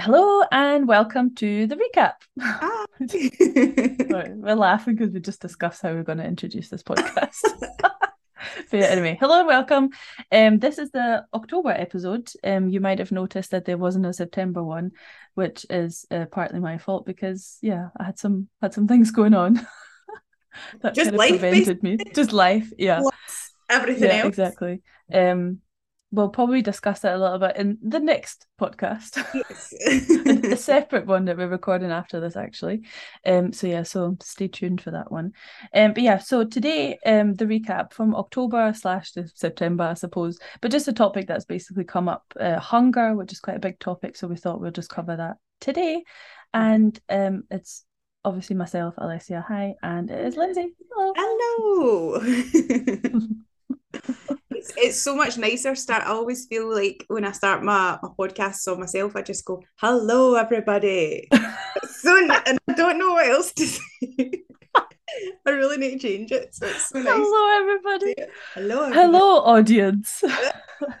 Hello and welcome to the recap. Ah. Sorry, we're laughing because we just discussed how we're going to introduce this podcast. but yeah, anyway, hello and welcome. Um, this is the October episode. Um, you might have noticed that there wasn't a September one, which is uh, partly my fault because yeah, I had some had some things going on that Just kind of life, prevented me. Just life, yeah, Plus everything yeah, else. exactly. Um, we'll probably discuss that a little bit in the next podcast. a, a separate one that we're recording after this actually. Um so yeah so stay tuned for that one. Um but yeah so today um the recap from october slash to september i suppose but just a topic that's basically come up uh, hunger which is quite a big topic so we thought we'll just cover that today. And um it's obviously myself alessia. Hi and it is lindsay hello. Hello. it's, it's so much nicer start. I always feel like when I start my, my podcast on myself, I just go, hello everybody. So and I don't know what else to say. I really need to change it. So it's so nice. hello everybody Hello. hello audience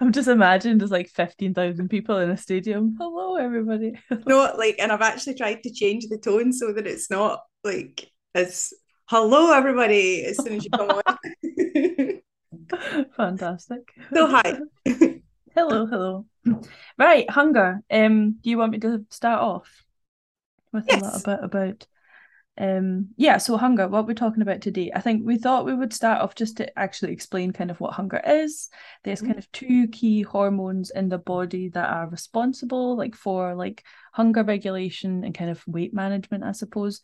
i'm just imagining there's like 15,000 people in a stadium hello everybody no, like, and I've actually tried to change the tone so that it's not like as hello everybody as soon as you come on. Fantastic. so hi. Hello, hello. Right, hunger. Um, do you want me to start off with a little bit about um yeah, so hunger, what we're talking about today. I think we thought we would start off just to actually explain kind of what hunger is. There's Mhm. kind of two key hormones in the body that are responsible like for like hunger regulation and kind of weight management, I suppose.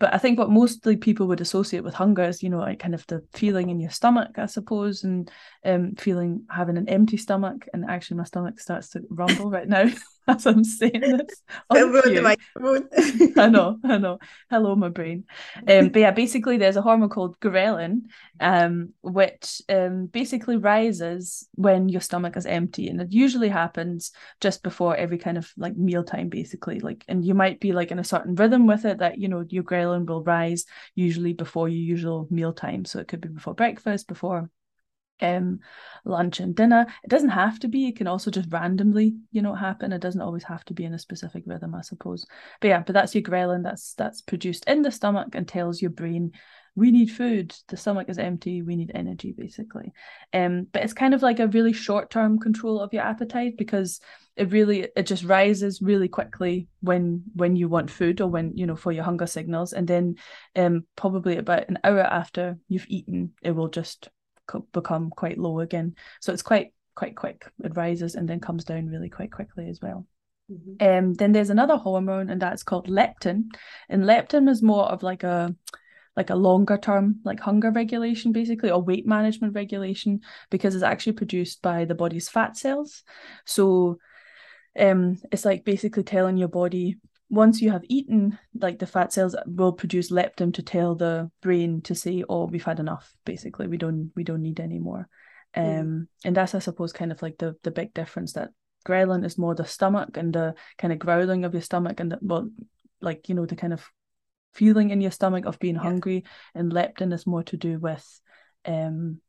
But I think what mostly people would associate with hunger is, you know, like kind of the feeling in your stomach, I suppose, and um feeling having an empty stomach. And actually my stomach starts to rumble right now as I'm saying this. on Elbow in cue. the microphone. I know, I know. Hello, my brain. Um, but yeah, basically, there's a hormone called ghrelin, um, which um basically rises when your stomach is empty, and it usually happens just before every kind of like mealtime, basically. Like, and you might be like in a certain rhythm with it that you know your ghrelin will rise usually before your usual mealtime. So it could be before breakfast, before um lunch and dinner. It doesn't have to be it can also just randomly you know happen. It doesn't always have to be in a specific rhythm i suppose. But yeah but that's your ghrelin that's that's produced in the stomach and tells your brain we need food. The stomach is empty. We need energy basically. Um but it's kind of like a really short term control of your appetite because it really it just rises really quickly when when you want food or when you know for your hunger signals. And then um probably about an hour after you've eaten it will just become quite low again so it's quite quite quick it rises and then comes down really quite quickly as well Mhm. um, then there's another hormone, and that's called leptin. And leptin is more of like a like a longer term, like hunger regulation, basically, or weight management regulation, because it's actually produced by the body's fat cells. So, um, it's like basically telling your body once you have eaten, like the fat cells will produce leptin to tell the brain to say, "Oh, we've had enough." Basically, we don't we don't need any more. Um, Mhm. and that's I suppose kind of like the the big difference that ghrelin is more the stomach and the kind of growling of your stomach and the, well, like you know the kind of feeling in your stomach of being Yeah. hungry, and leptin is more to do with, um,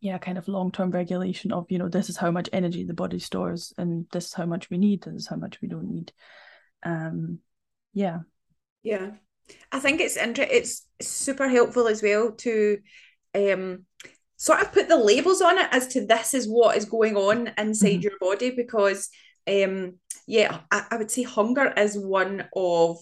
yeah, kind of long term regulation of you know this is how much energy the body stores, and this is how much we need, this is how much we don't need. Um, yeah, Yeah. I think it's inter it's super helpful as well to um sort of put the labels on it as to this is what is going on inside Mhm. your body because um yeah, I, I would say hunger is one of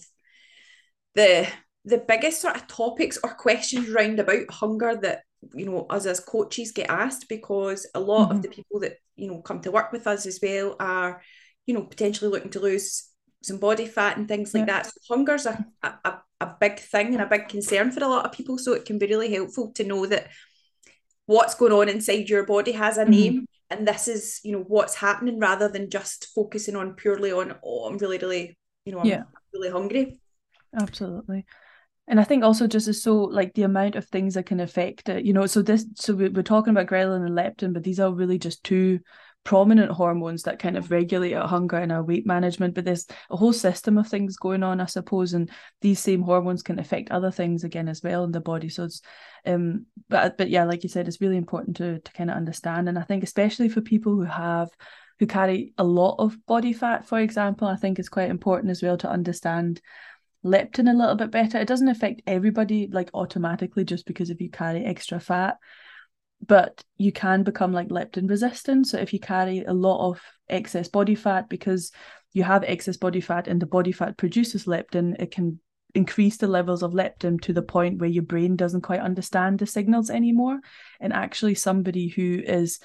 the the biggest sort of topics or questions round about hunger that you know us as coaches get asked because a lot Mhm. of the people that you know come to work with us as well are you know potentially looking to lose some body fat and things like Yeah. that so hunger's a, a, a big thing and a big concern for a lot of people so it can be really helpful to know that what's going on inside your body has a Mhm. name and this is you know what's happening rather than just focusing on purely on oh I'm really really you know I'm Yeah. really hungry absolutely. And I think also just is so like the amount of things that can affect it, you know. So this, so we, we're talking about ghrelin and leptin, but these are really just two prominent hormones that kind of regulate our hunger and our weight management. But there's a whole system of things going on, I suppose, and these same hormones can affect other things again as well in the body. So it's, um, but but yeah, like you said, it's really important to to kind of understand. And I think especially for people who have who carry a lot of body fat, for example, I think it's quite important as well to understand leptin a little bit better. It doesn't affect everybody like automatically just because if you carry extra fat, but you can become like leptin resistant. So if you carry a lot of excess body fat because you have excess body fat and the body fat produces leptin, it can increase the levels of leptin to the point where your brain doesn't quite understand the signals anymore. And actually, somebody who is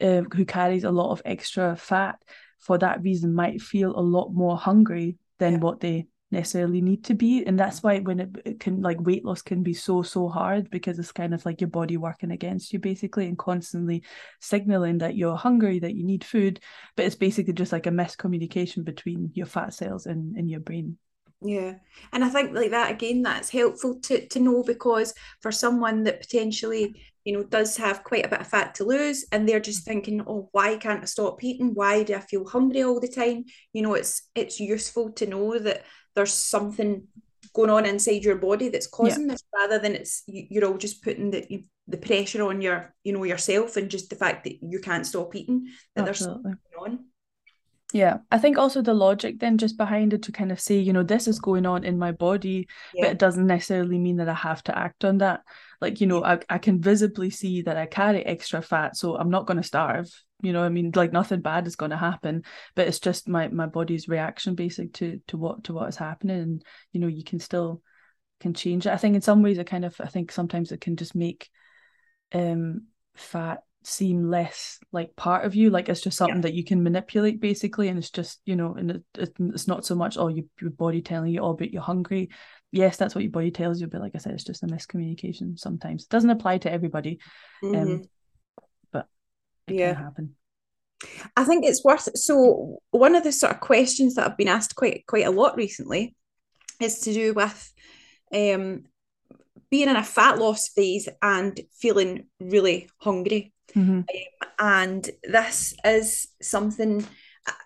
uh, who carries a lot of extra fat for that reason might feel a lot more hungry than yeah. what they necessarily need to be and that's why when it, it, can like weight loss can be so so hard because it's kind of like your body working against you basically and constantly signaling that you're hungry that you need food but it's basically just like a miscommunication between your fat cells and, and your brain. Yeah. And i think like that again that's helpful to to know because for someone that potentially you know does have quite a bit of fat to lose and they're just thinking oh why can't i stop eating? Why do i feel hungry all the time? You know it's it's useful to know that there's something going on inside your body that's causing yeah. this rather than it's you're all just putting the the pressure on your you know yourself and just the fact that you can't stop eating that Absolutely. there's something going on yeah, I think also the logic then just behind it to kind of say, you know, this is going on in my body, yeah. but it doesn't necessarily mean that I have to act on that. Like, you know, I, I can visibly see that I carry extra fat, so I'm not going to starve. You know, I mean, like nothing bad is going to happen, but it's just my my body's reaction basic to to what to what is happening, and you know, you can still can change it. I think in some ways, it kind of I think sometimes it can just make um fat seem less like part of you like it's just something yeah. that you can manipulate basically and it's just you know and it, it's not so much oh you, your body telling you oh but you're hungry yes that's what your body tells you but like i said it's just a miscommunication sometimes it doesn't apply to everybody um, mm-hmm. um it yeah. can happen i think it's worth so one of the sort of questions that i've been asked quite quite a lot recently is to do with um being in a fat loss phase and feeling really hungry Mm-hmm. Um, and this is something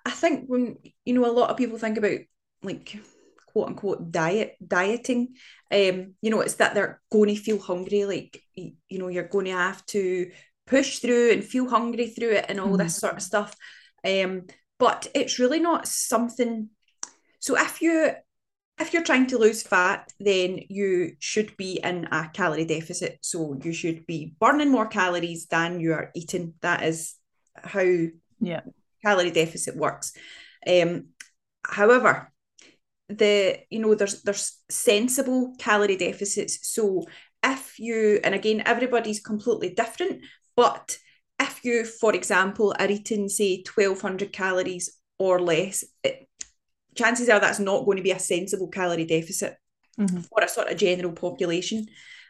I think when you know a lot of people think about like quote unquote diet dieting um you know it's that they're going to feel hungry like you know you're going to have to push through and feel hungry through it and all mm-hmm. this sort of stuff um but it's really not something so if you if you're trying to lose fat, then you should be in a calorie deficit. So you should be burning more calories than you are eating. That is how yeah calorie deficit works. Um, however, the you know there's there's sensible calorie deficits. So if you and again everybody's completely different, but if you, for example, are eating say 1200 calories or less, it, chances are that's not going to be a sensible calorie deficit mm-hmm. for a sort of general population.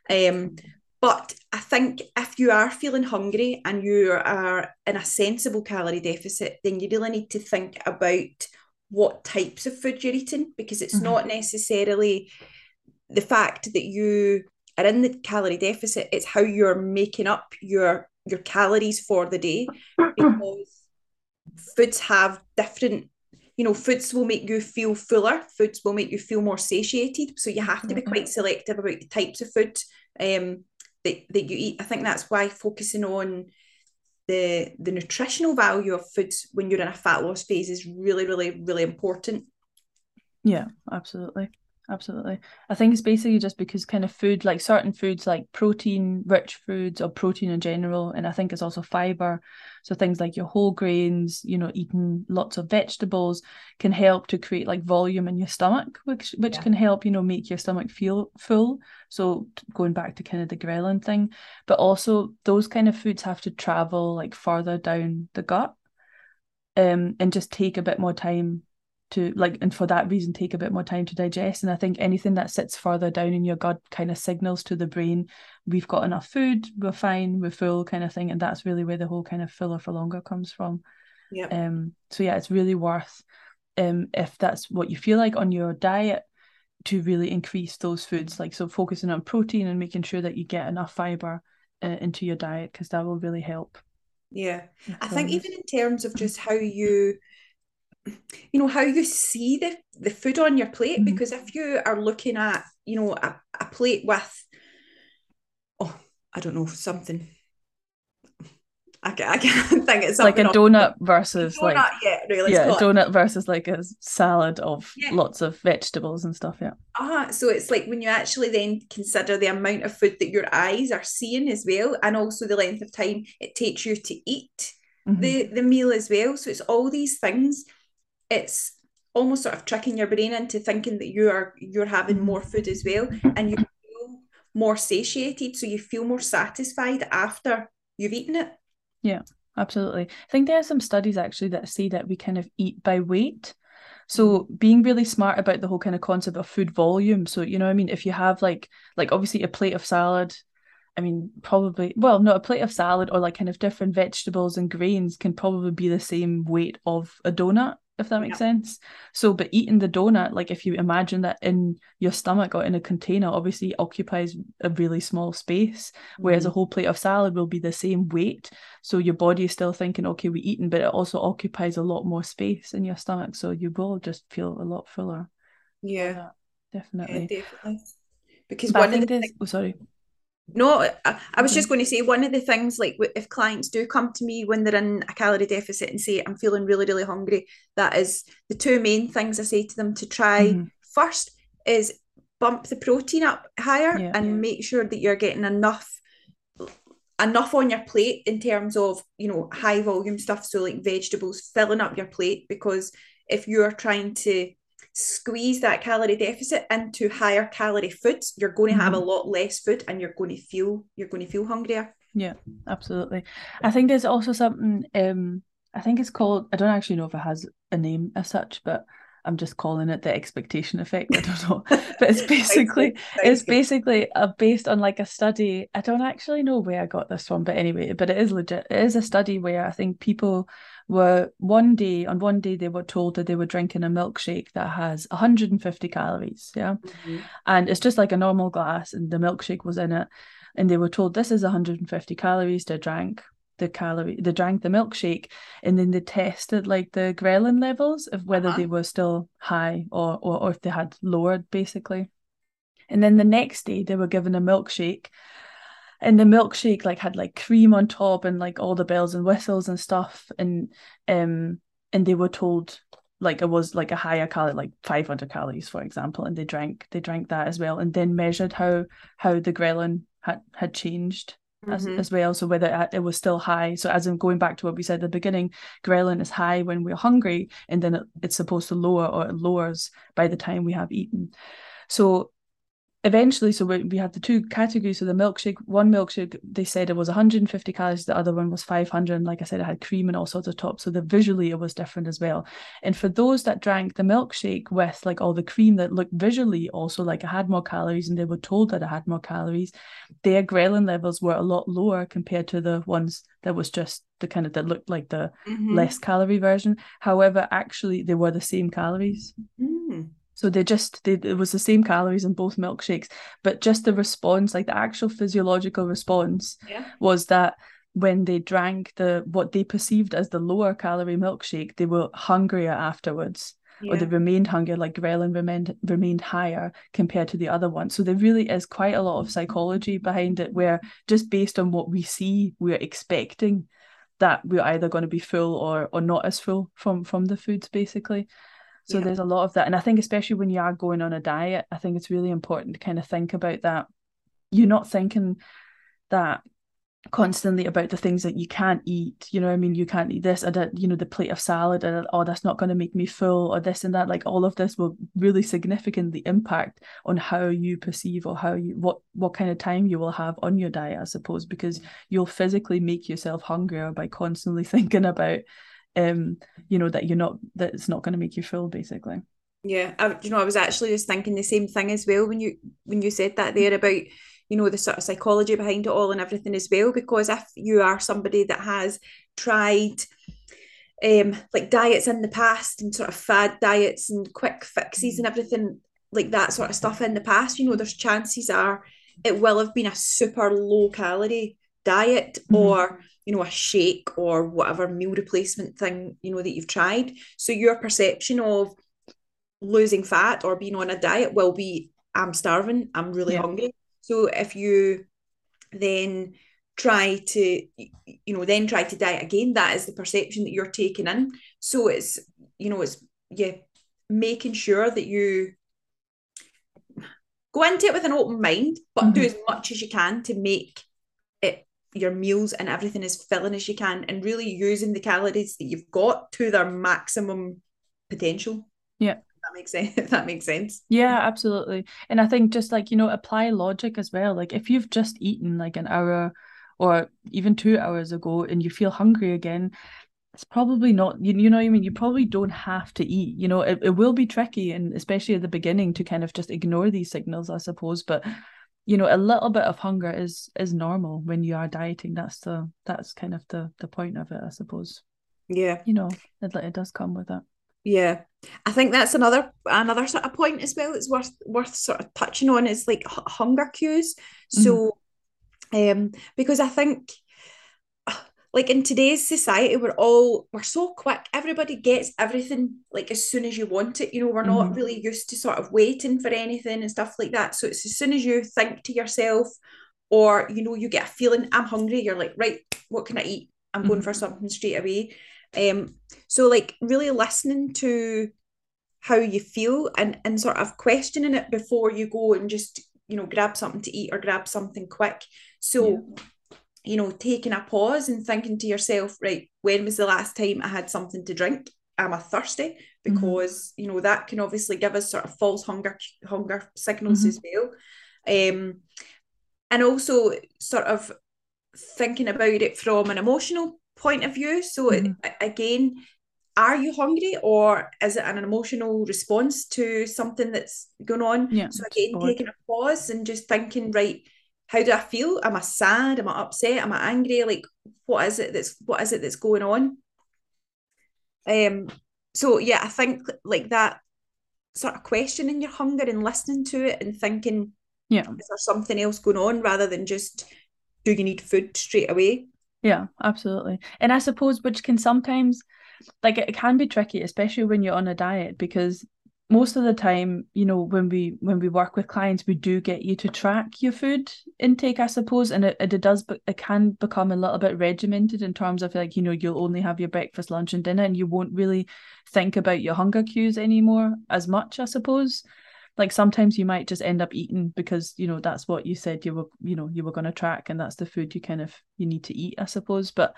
Um, but I think if you are feeling hungry and you are in a sensible calorie deficit, then you really need to think about what types of food you're eating because it's mm-hmm. not necessarily the fact that you are in the calorie deficit, it's how you're making up your your calories for the day because foods have different you know, foods will make you feel fuller, foods will make you feel more satiated. So you have to be quite selective about the types of food um, that, that you eat. I think that's why focusing on the the nutritional value of foods when you're in a fat loss phase is really, really, really important. Yeah, absolutely absolutely. I think it's basically just because kind of food, like certain foods, like protein rich foods or protein in general, and I think it's also fiber. So things like your whole grains, you know, eating lots of vegetables can help to create like volume in your stomach, which which yeah. can help, you know, make your stomach feel full. So going back to kind of the ghrelin thing, but also those kind of foods have to travel like further down the gut. Um, and just take a bit more time to like and for that reason take a bit more time to digest. And i think anything that sits further down in your gut kind of signals to the brain we've got enough food we're fine we're full kind of thing. And that's really where the whole kind of fuller for longer comes from. Yeah um so yeah it's really worth um if that's what you feel like on your diet to really increase those foods. Like so focusing on protein and making sure that you get enough fiber uh, into your diet because that will really help. Yeah. I think even in terms of just how you you know how you see the the food on your plate mm-hmm. because if you are looking at you know a, a plate with oh i don't know something I, I can't think it's like a donut versus donut, like yeah, really, yeah, a donut versus like a salad of Yeah. lots of vegetables and stuff. Yeah. Ah, so it's like when you actually then consider the amount of food that your eyes are seeing as well, and also the length of time it takes you to eat Mhm. the the meal as well. So it's all these things. It's almost sort of tricking your brain into thinking that you are you're having more food as well, and you feel more satiated, so you feel more satisfied after you've eaten it. Yeah absolutely. I think there are some studies actually that say that we kind of eat by weight. So being really smart about the whole kind of concept of food volume. So, you know, I mean, if you have like like obviously a plate of salad, I mean, probably well, not a plate of salad or like kind of different vegetables and grains can probably be the same weight of a donut, if that makes sense. So, but eating the donut, like if you imagine that in your stomach or in a container, obviously occupies a really small space whereas a Mm-hmm. whole plate of salad will be the same weight so your body is still thinking okay we're eating but it also occupies a lot more space in your stomach so you will just feel a lot fuller Yeah, yeah, definitely definitely. Because but one of the this oh sorry No, I, I was just going to say one of the things like if clients do come to me when they're in a calorie deficit and say I'm feeling really really hungry, that is the two main things I say to them to try Mhm. first is bump the protein up higher Yeah. and make sure that you're getting enough enough on your plate in terms of you know high volume stuff so like vegetables filling up your plate because if you're trying to squeeze that calorie deficit into higher calorie foods you're going to have a Mhm. lot less food and you're going to feel you're going to feel hungrier Yeah, absolutely i think there's also something um i think it's called i don't actually know if it has a name as such but i'm just calling it the expectation effect i don't know. But it's basically it's basically uh, based on like a study i don't actually know where i got this from but anyway but it is legit it is a study where i think people were one day on one day they were told that they were drinking a milkshake that has 150 calories yeah? Mhm. and it's just like a normal glass and the milkshake was in it and they were told this is 150 calories to drank the calorie they drank the milkshake and then they tested like the ghrelin levels of whether Uh-huh. they were still high or, or or if they had lowered basically and then the next day they were given a milkshake and the milkshake like had like cream on top and like all the bells and whistles and stuff and um and they were told like it was like a higher calorie like 500 calories for example and they drank they drank that as well and then measured how how the ghrelin had had changed as, Mhm. as well. So whether it, it was still high. So as in going back to what we said at the beginning ghrelin is high when we're hungry and then it, it's supposed to lower or it lowers by the time we have eaten. So eventually so we, we had the two categories so the milkshake one milkshake they said it was 150 calories the other one was 500 and like i said it had cream and all sorts of top so the visually it was different as well and for those that drank the milkshake with like all the cream that looked visually also like it had more calories and they were told that it had more calories their ghrelin levels were a lot lower compared to the ones that was just the kind of that looked like the Mhm. less calorie version however actually they were the same calories Mm. So they just they it was the same calories in both milkshakes, but just the response, like the actual physiological response, Yeah. was that when they drank the what they perceived as the lower calorie milkshake, they were hungrier afterwards, or they remained hungrier, like ghrelin remained remained higher compared to the other one. So there really is quite a lot of psychology behind it, where just based on what we see, we're expecting that we're either going to be full or or not as full from from the foods, basically. So Yeah. there's a lot of that. And I think especially when you are going on a diet, I think it's really important to kind of think about that. You're not thinking that constantly about the things that you can't eat. You know what I mean? You can't eat this, or that, you know, the plate of salad, and oh, that's not going to make me full, or this and that. Like all of this will really significantly impact on how you perceive or how you what what kind of time you will have on your diet, I suppose, because mm. you'll physically make yourself hungrier by constantly thinking about um you know that you're not that it's not going to make you full basically Yeah, I, you know, I was actually just thinking the same thing as well when you when you said that there about you know the sort of psychology behind it all and everything as well. Because if you are somebody that has tried um like diets in the past and sort of fad diets and quick fixes and everything like that sort of stuff in the past, you know, there's chances are it will have been a super low calorie diet Mhm. or you know a shake or whatever meal replacement thing you know that you've tried. So your perception of losing fat or being on a diet will be I'm starving, I'm really Yeah. hungry. So if you then try to you know then try to diet again that is the perception that you're taking in so it's you know it's yeah making sure that you go into it with an open mind but mm-hmm. do as much as you can to make your meals and everything as filling as you can and really using the calories that you've got to their maximum potential. Yeah. That makes sense if that makes sense. Yeah absolutely. And i think just like you know apply logic as well. Like if you've just eaten like an hour or even two hours ago and you feel hungry again it's probably not you, you know what i mean? You probably don't have to eat you know? It, it will be tricky and especially at the beginning to kind of just ignore these signals i suppose. But you know a little bit of hunger is is normal when you are dieting. That's the that's kind of the the point of it i suppose. Yeah. You know it, it does come with it yeah. I think that's another another sort of point as well it's worth worth sort of touching on is like hunger cues. So mm-hmm. um because i think like in today's society we're all we're so quick. Everybody gets everything like as soon as you want it. You know we're not mm-hmm. really used to sort of waiting for anything and stuff like that. So it's as soon as you think to yourself or you know you get a feeling i'm hungry you're like right what can i eat? I'm mm-hmm. going for something straight away. Um so like really listening to how you feel and and sort of questioning it before you go and just you know grab something to eat or grab something quick. So yeah you know, taking a pause and thinking to yourself, right, when was the last time I had something to drink? Am I thirsty? Mm-hmm. Because mm-hmm. you know that can obviously give us sort of false hunger hunger signals mm-hmm. as well. Um, and also sort of thinking about it from an emotional point of view. So mm-hmm. again, are you hungry or is it an emotional response to something that's going on? Yeah, so again, taking a pause and just thinking, right, how do I feel? Am I sad? Am I upset? Am I angry? Like what is it that's what is it that's going on? Um so yeah, I think like that sort of questioning your hunger and listening to it and thinking, yeah, is there something else going on rather than just do you need food straight away? Yeah, absolutely. And I suppose which can sometimes like it can be tricky, especially when you're on a diet, because most of the time you know when we when we work with clients we do get you to track your food intake i suppose and it, it does but it can become a little bit regimented in terms of like you know you'll only have your breakfast lunch and dinner and you won't really think about your hunger cues anymore as much i suppose. Like sometimes you might just end up eating because you know that's what you said you were you know you were going to track and that's the food you kind of you need to eat i suppose. But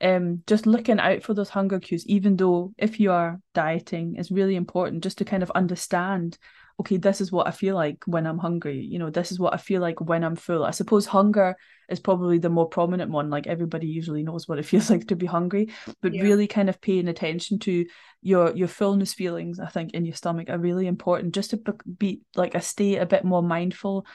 um, just looking out for those hunger cues, even though if you are dieting, is really important just to kind of understand okay, this is what I feel like when I'm hungry. You know, this is what I feel like when I'm full. I suppose hunger is probably the more prominent one. Like everybody usually knows what it feels like to be hungry, but yeah. really kind of paying attention to your your fullness feelings, I think, in your stomach are really important. Just to be like a stay a bit more mindful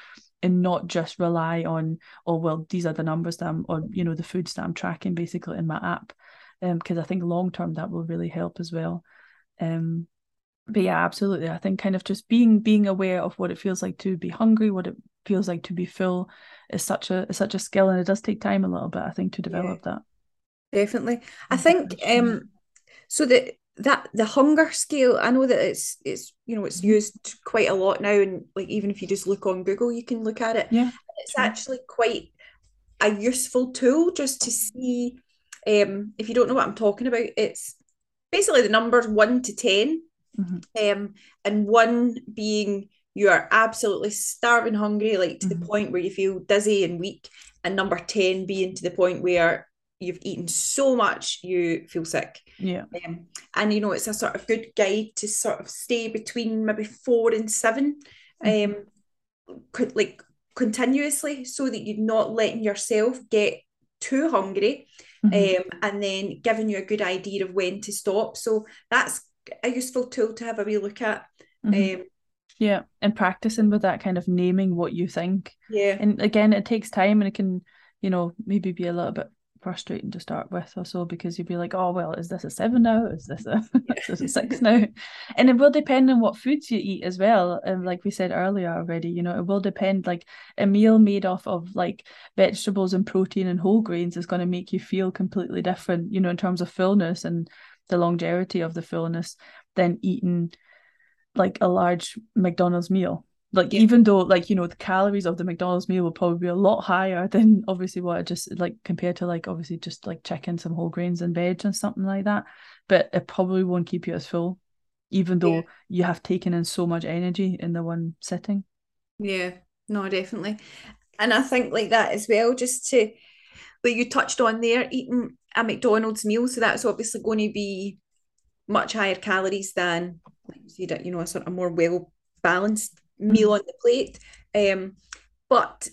and not just rely on oh well these are the numbers that I'm or you know the foods that I'm tracking basically in my app um because I think long term that will really help as well. Um but yeah absolutely. I think kind of just being being aware of what it feels like to be hungry what it feels like to be full is such a is such a skill and it does take time a little bit I think to develop yeah, that. Definitely. I think um so that that the hunger scale i know that it's it's you know it's mm-hmm. used quite a lot now and like even if you just look on google you can look at it yeah it's actually quite a useful tool just to see um if you don't know what i'm talking about it's basically the numbers 1 to 10 mm-hmm. um and 1 being you are absolutely starving hungry like to mm-hmm. the point where you feel dizzy and weak and number 10 being to the point where you've eaten so much you feel sick yeah um, and you know it's a sort of good guide to sort of stay between maybe four and 7 mm-hmm. um could like continuously so that you're not letting yourself get too hungry mm-hmm. um and then giving you a good idea of when to stop so that's a useful tool to have a wee look at mm-hmm. um yeah and practicing with that kind of naming what you think yeah and again it takes time and it can you know maybe be a little bit frustrating to start with or so because you'd be like oh well is this a seven now? Is this a, is this a six now? And it will depend on what foods you eat as well and like we said earlier already you know it will depend like a meal made off of like vegetables and protein and whole grains is going to make you feel completely different you know in terms of fullness and the longevity of the fullness than eating like a large mcdonald's meal like Yeah. even though like you know the calories of the McDonald's meal will probably be a lot higher than obviously what I just like compared to like obviously just like chicken, some whole grains and veg and something like that. But it probably won't keep you as full, even though Yeah. you have taken in so much energy in the one sitting. Yeah, no, definitely. And I think like that as well, just to like you touched on there, eating a McDonald's meal, so that's obviously going to be much higher calories than like you said, you know, a sort of more well balanced meal on the plate. Um, but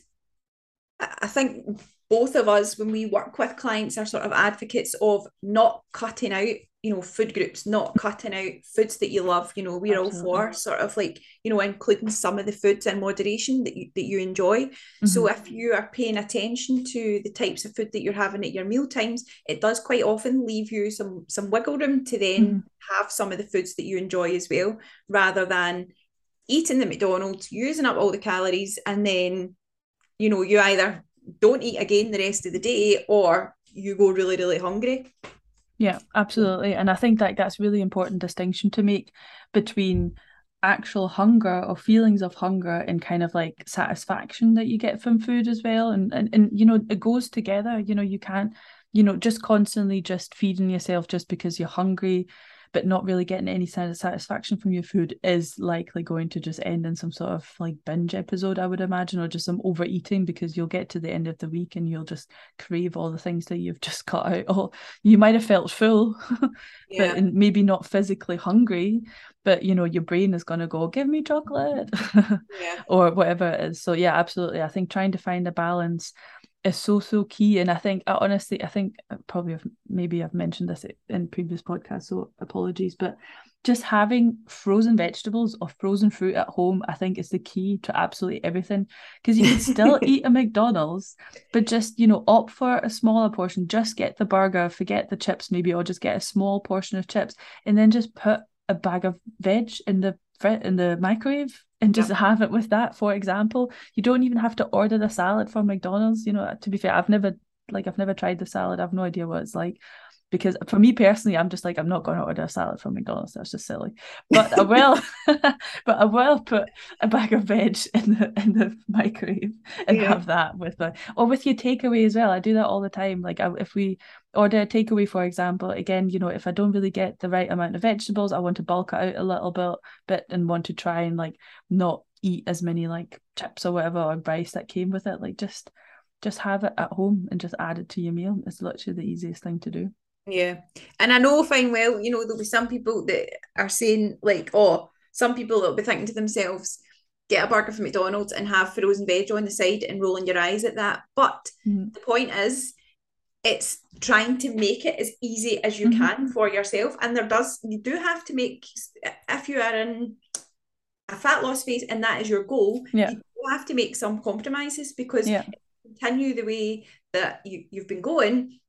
I think both of us, when we work with clients, are sort of advocates of not cutting out, you know, food groups, not cutting out foods that you love. You know, we're all for sort of like, you know, including some of the foods in moderation that you that you enjoy. So Mhm. if you are paying attention to the types of food that you're having at your meal times, it does quite often leave you some some wiggle room to then Mhm. have some of the foods that you enjoy as well, rather than eating the McDonald's, using up all the calories, and then you know you either don't eat again the rest of the day or you go really really hungry. Yeah, absolutely. And I think that that's really important distinction to make between actual hunger or feelings of hunger and kind of like satisfaction that you get from food as well. And and, and you know, it goes together. You know, you can't, you know, just constantly just feeding yourself just because you're hungry, but not really getting any kind of satisfaction from your food is likely going to just end in some sort of like binge episode, I would imagine, or just some overeating because you'll get to the end of the week and you'll just crave all the things that you've just cut out. Or you might have felt full, Yeah, but and maybe not physically hungry, but you know, your brain is gonna go, give me chocolate yeah, or whatever it is. So yeah, absolutely. I think trying to find a balance is so so key. And I think I honestly, I think probably have maybe I've mentioned this in previous podcasts, so apologies, but just having frozen vegetables or frozen fruit at home, I think is the key to absolutely everything. Because you can still eat a McDonald's, but just you know, opt for a smaller portion. Just get the burger, forget the chips, maybe, or just get a small portion of chips, and then just put a bag of veg in the in the microwave and just have it with that. For example, you don't even have to order the salad from McDonald's. You know, to be fair, I've never like I've never tried the salad. I've no idea what it's like. Because for me personally, I'm just like I'm not going to order a salad from McDonald's. That's just silly. But I will, but I will put a bag of veg in the in the microwave and Yeah. have that with my or with your takeaway as well. I do that all the time. Like I, if we order a takeaway, for example, again, you know, if I don't really get the right amount of vegetables, I want to bulk it out a little bit, bit and want to try and like not eat as many like chips or whatever or rice that came with it. Like just just have it at home and just add it to your meal. It's literally the easiest thing to do. Yeah. And I know fine well, you know, there'll be some people that are saying like, oh, some people that'll be thinking to themselves, get a burger from McDonald's and have frozen veg on the side and rolling your eyes at that. But Mhm. the point is it's trying to make it as easy as you Mhm. can for yourself and there does you do have to make if you are in a fat loss phase and that is your goal Yeah. you have to make some compromises because Yeah. if you continue the way that you, you've been going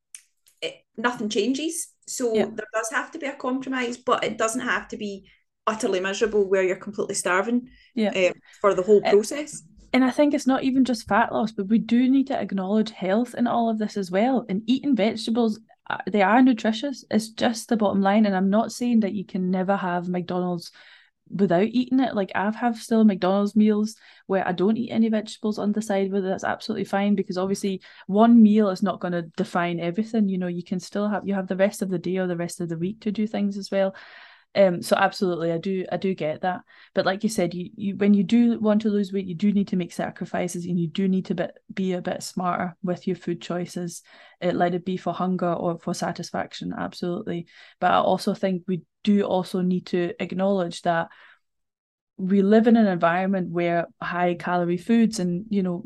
it, nothing changes so Yeah. there does have to be a compromise but it doesn't have to be utterly miserable where you're completely starving Yeah. um, for the whole process And I think it's not even just fat loss, but we do need to acknowledge health in all of this as well. And eating vegetables, uh, they are nutritious. It's just the bottom line. And I'm not saying that you can never have McDonald's without eating it. Like I've have still McDonald's meals where I don't eat any vegetables on the side it. That's absolutely fine because obviously one meal is not going to define everything. You know, you can still have you have the rest of the day or the rest of the week to do things as well. Um, so absolutely, I do, I do get that. But like you said, you, you when you do want to lose weight, you do need to make sacrifices, and you do need to bit, be a bit smarter with your food choices. It let it be for hunger or for satisfaction, absolutely. But I also think we do also need to acknowledge that we live in an environment where high calorie foods and you know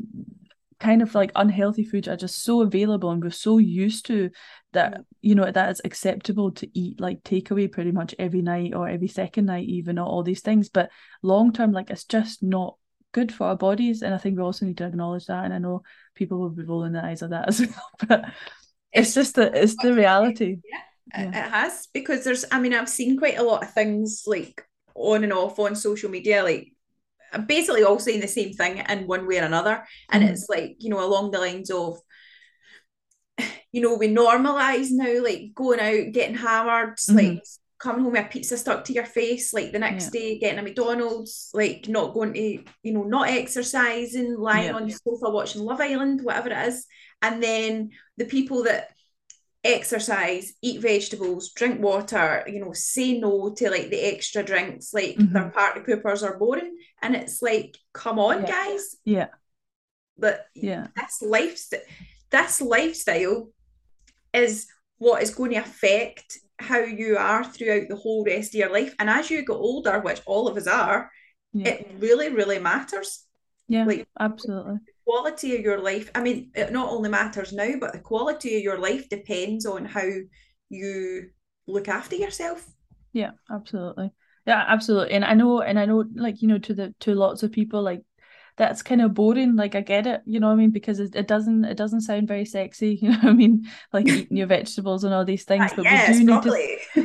kind of like unhealthy foods are just so available and we're so used to that you know that it's acceptable to eat like takeaway pretty much every night or every second night even or all these things. But long term like it's just not good for our bodies. And I think we also need to acknowledge that. And I know people will be rolling their eyes at that as well but it's, It's- just the it's the reality It, it has because there's I mean I've seen quite a lot of things like on and off on social media like basically all saying the same thing in one way or another and Mhm. it's like you know along the lines of you know we normalize now like going out getting hammered Mhm. like coming home with a pizza stuck to your face, like the next Yeah. day getting a McDonald's, like not going to, you know, not exercising, lying Yeah. on the sofa watching Love Island, whatever it is. And then the people that exercise, eat vegetables, drink water, you know, say no to like the extra drinks, like Mhm. their party poopers are boring. And it's like, come on, Yeah. guys. Yeah. But Yeah. this lifestyle this lifestyle is what is going to affect how you are throughout the whole rest of your life. And as you get older, which all of us are, Yeah. it really, really matters. Yeah. like- absolutely. Quality of your life. I mean, it not only matters now, but the quality of your life depends on how you look after yourself. Yeah, absolutely. Yeah, absolutely. And I know, and I know, like, you know, to the to lots of people, like that's kind of boring. Like I get it, you know what I mean? Because it, it doesn't it doesn't sound very sexy, you know what I mean? Like eating your vegetables and all these ah, things. But yes, we do need to.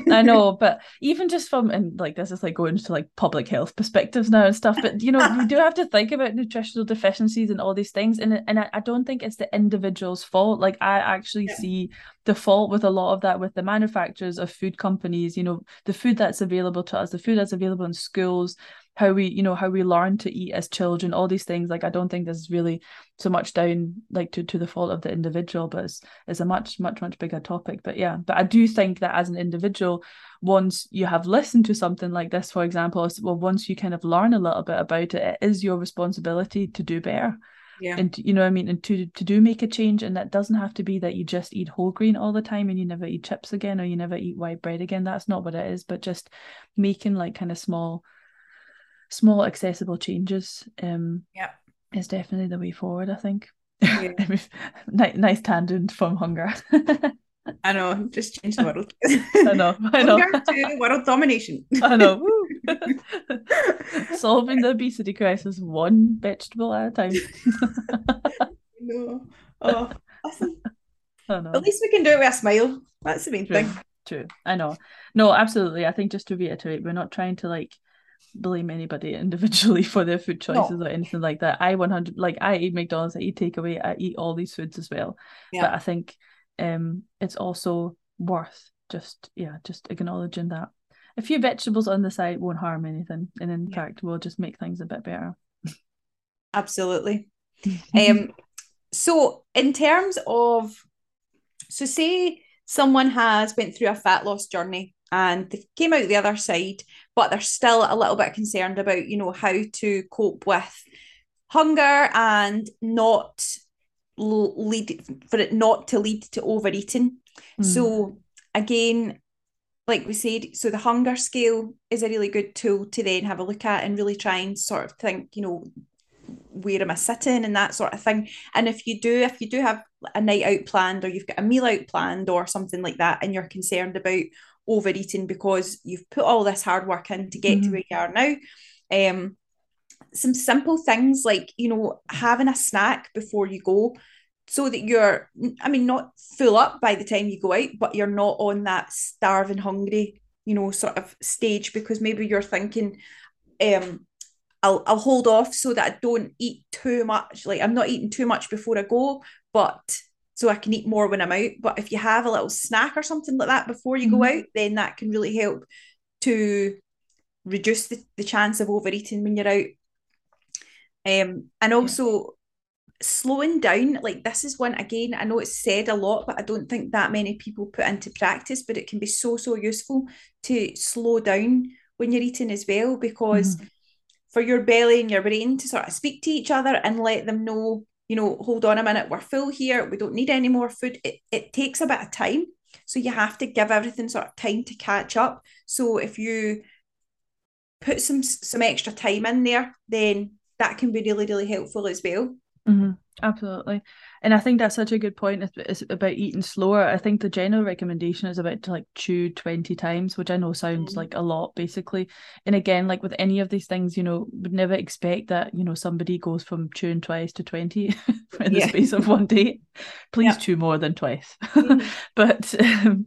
I know, but even just from and like this is like going to like public health perspectives now and stuff. But you know, we do have to think about nutritional deficiencies and all these things. And and I, I don't think it's the individual's fault. Like I actually Yeah. see the fault with a lot of that with the manufacturers of food companies, you know, the food that's available to us, the food that's available in schools, how we, you know, how we learn to eat as children, all these things. Like I don't think this is really so much down like to, to the fault of the individual, but it's it's a much, much, much bigger topic. But yeah, but I do think that as an individual, once you have listened to something like this, for example, well, once you kind of learn a little bit about it, it is your responsibility to do better. Yeah. And you know what I mean, and to to do make a change, and that doesn't have to be that you just eat whole grain all the time and you never eat chips again or you never eat white bread again. That's not what it is, but just making like kind of small, small accessible changes. Um, Yeah. is definitely the way forward. I think. Yeah. nice, nice tangent from hunger. I know, just change the world. I know, I know, Hunger to world domination. I know. Solving the obesity crisis one vegetable at a time. no. Oh, listen, I know. at least we can do it with a smile. That's the main True. thing. True. I know. No, absolutely. I think just to reiterate, we're not trying to like blame anybody individually for their food choices or anything like that. I 100 like I eat McDonald's, I eat takeaway, I eat all these foods as well. But I think um it's also worth just yeah, just acknowledging that a few vegetables on the side won't harm anything, and in Yeah. fact will just make things a bit better. Absolutely. Um, so in terms of, so say someone has went through a fat loss journey and they came out the other side, but they're still a little bit concerned about, you know, how to cope with hunger and not lead for it not to lead to overeating. Mm. So again, like we said, so the hunger scale is a really good tool to then have a look at and really try and sort of think, you know, where am I sitting and that sort of thing. And if you do, if you do have a night out planned or you've got a meal out planned or something like that, and you're concerned about overeating because you've put all this hard work in to get to Mhm. where you are now, um, some simple things like you know having a snack before you go so that you're i mean not full up by the time you go out but you're not on that starving hungry you know sort of stage because maybe you're thinking um I'll, I'll hold off so that I don't eat too much like I'm not eating too much before I go but so I can eat more when I'm out. But if you have a little snack or something like that before you go Mhm. out then that can really help to reduce the, the chance of overeating when you're out. Um, and also slowing down, like this is one again, I know it's said a lot, but I don't think that many people put into practice, but it can be so, so useful to slow down when you're eating as well, because for your belly and your brain to sort of speak to each other and let them know, you know, hold on a minute, we're full here, we don't need any more food. It, it takes a bit of time. So you have to give everything sort of time to catch up. So if you put some some extra time in there, then that can be really, really helpful as well. Mhm, Absolutely. And I think that's such a good point. It's, it's about eating slower. I think the general recommendation is about to like chew 20 times, which I know sounds Mm. like a lot basically. And again, like with any of these things, you know, would never expect that, you know, somebody goes from chewing twice to 20 in the space of one day. Please Yeah. chew more than twice. Mhm. but um,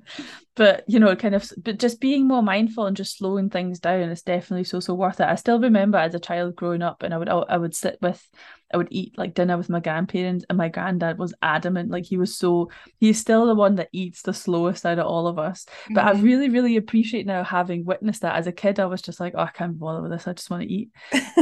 but you know kind of but just being more mindful and just slowing things down is definitely so so worth it i still remember as a child growing up and i would i would sit with i would eat like dinner with my grandparents, and my granddad was adamant. Like he was so he's still the one that eats the slowest out of all of us. But mm-hmm. I really, really appreciate now having witnessed that. As a kid, I was just like, oh, I can't bother with this. I just want to eat.